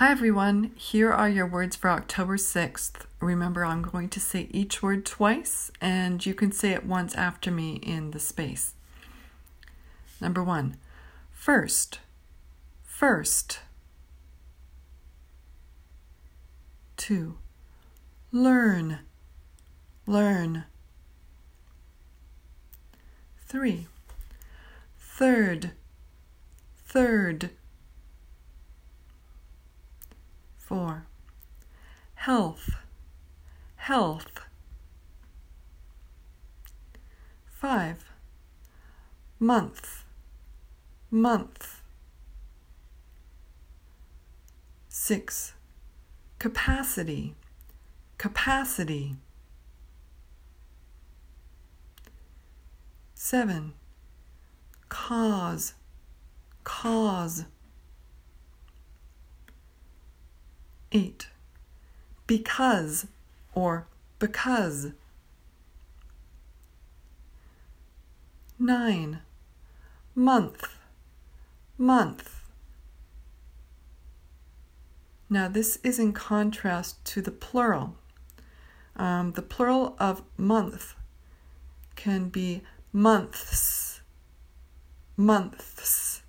Hi everyone, here are your words for October 6th. Remember, I'm going to say each word twice, and you can say it once after me in the space. Number one, first, first. Two, learn, learn. Three, third, third. Health, health. Five, month, month. Six, capacity, capacity. Seven, cause, cause. 8. Because or because. 9. Month, month. Now, this is in contrast to the plural. Um, the plural of month can be months, months.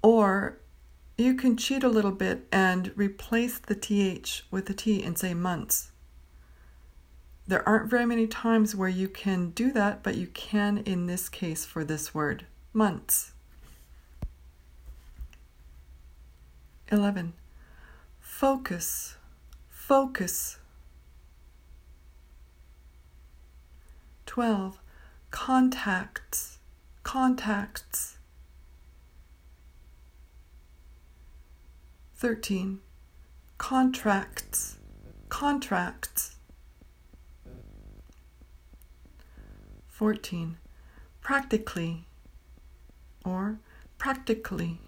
Or you can cheat a little bit and replace the th with the t and say months. There aren't very many times where you can do that, but you can in this case for this word months. 11. Focus, focus. 12. Contacts, contacts. 13. Contracts, contracts. 14. Practically or practically.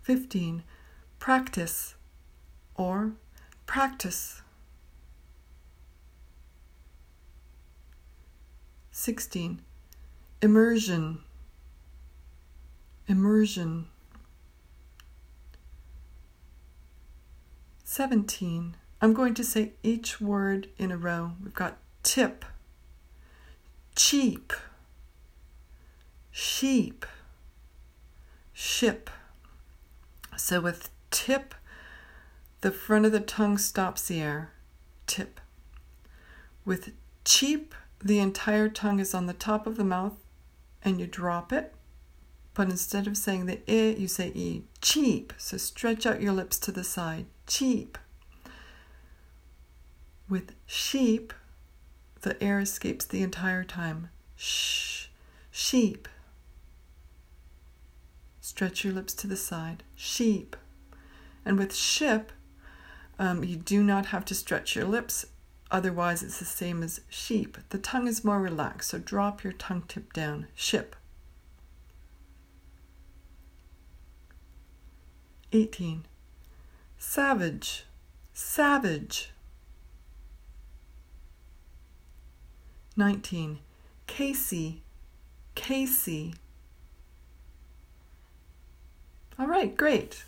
15. Practice or practice. 16. Immersion immersion. 17. I'm going to say each word in a row. We've got tip, cheap, sheep, ship. So with tip, the front of the tongue stops the air. Tip. With cheap, the entire tongue is on the top of the mouth and you drop it. But instead of saying the e, you say e. Cheap. So stretch out your lips to the side. Cheap. With sheep, the air escapes the entire time. Shh. Sheep. Stretch your lips to the side. Sheep. And with ship, um, you do not have to stretch your lips. Otherwise, it's the same as sheep. The tongue is more relaxed, so drop your tongue tip down. Ship. 18. Savage, savage. 19. Casey, Casey. All right, great.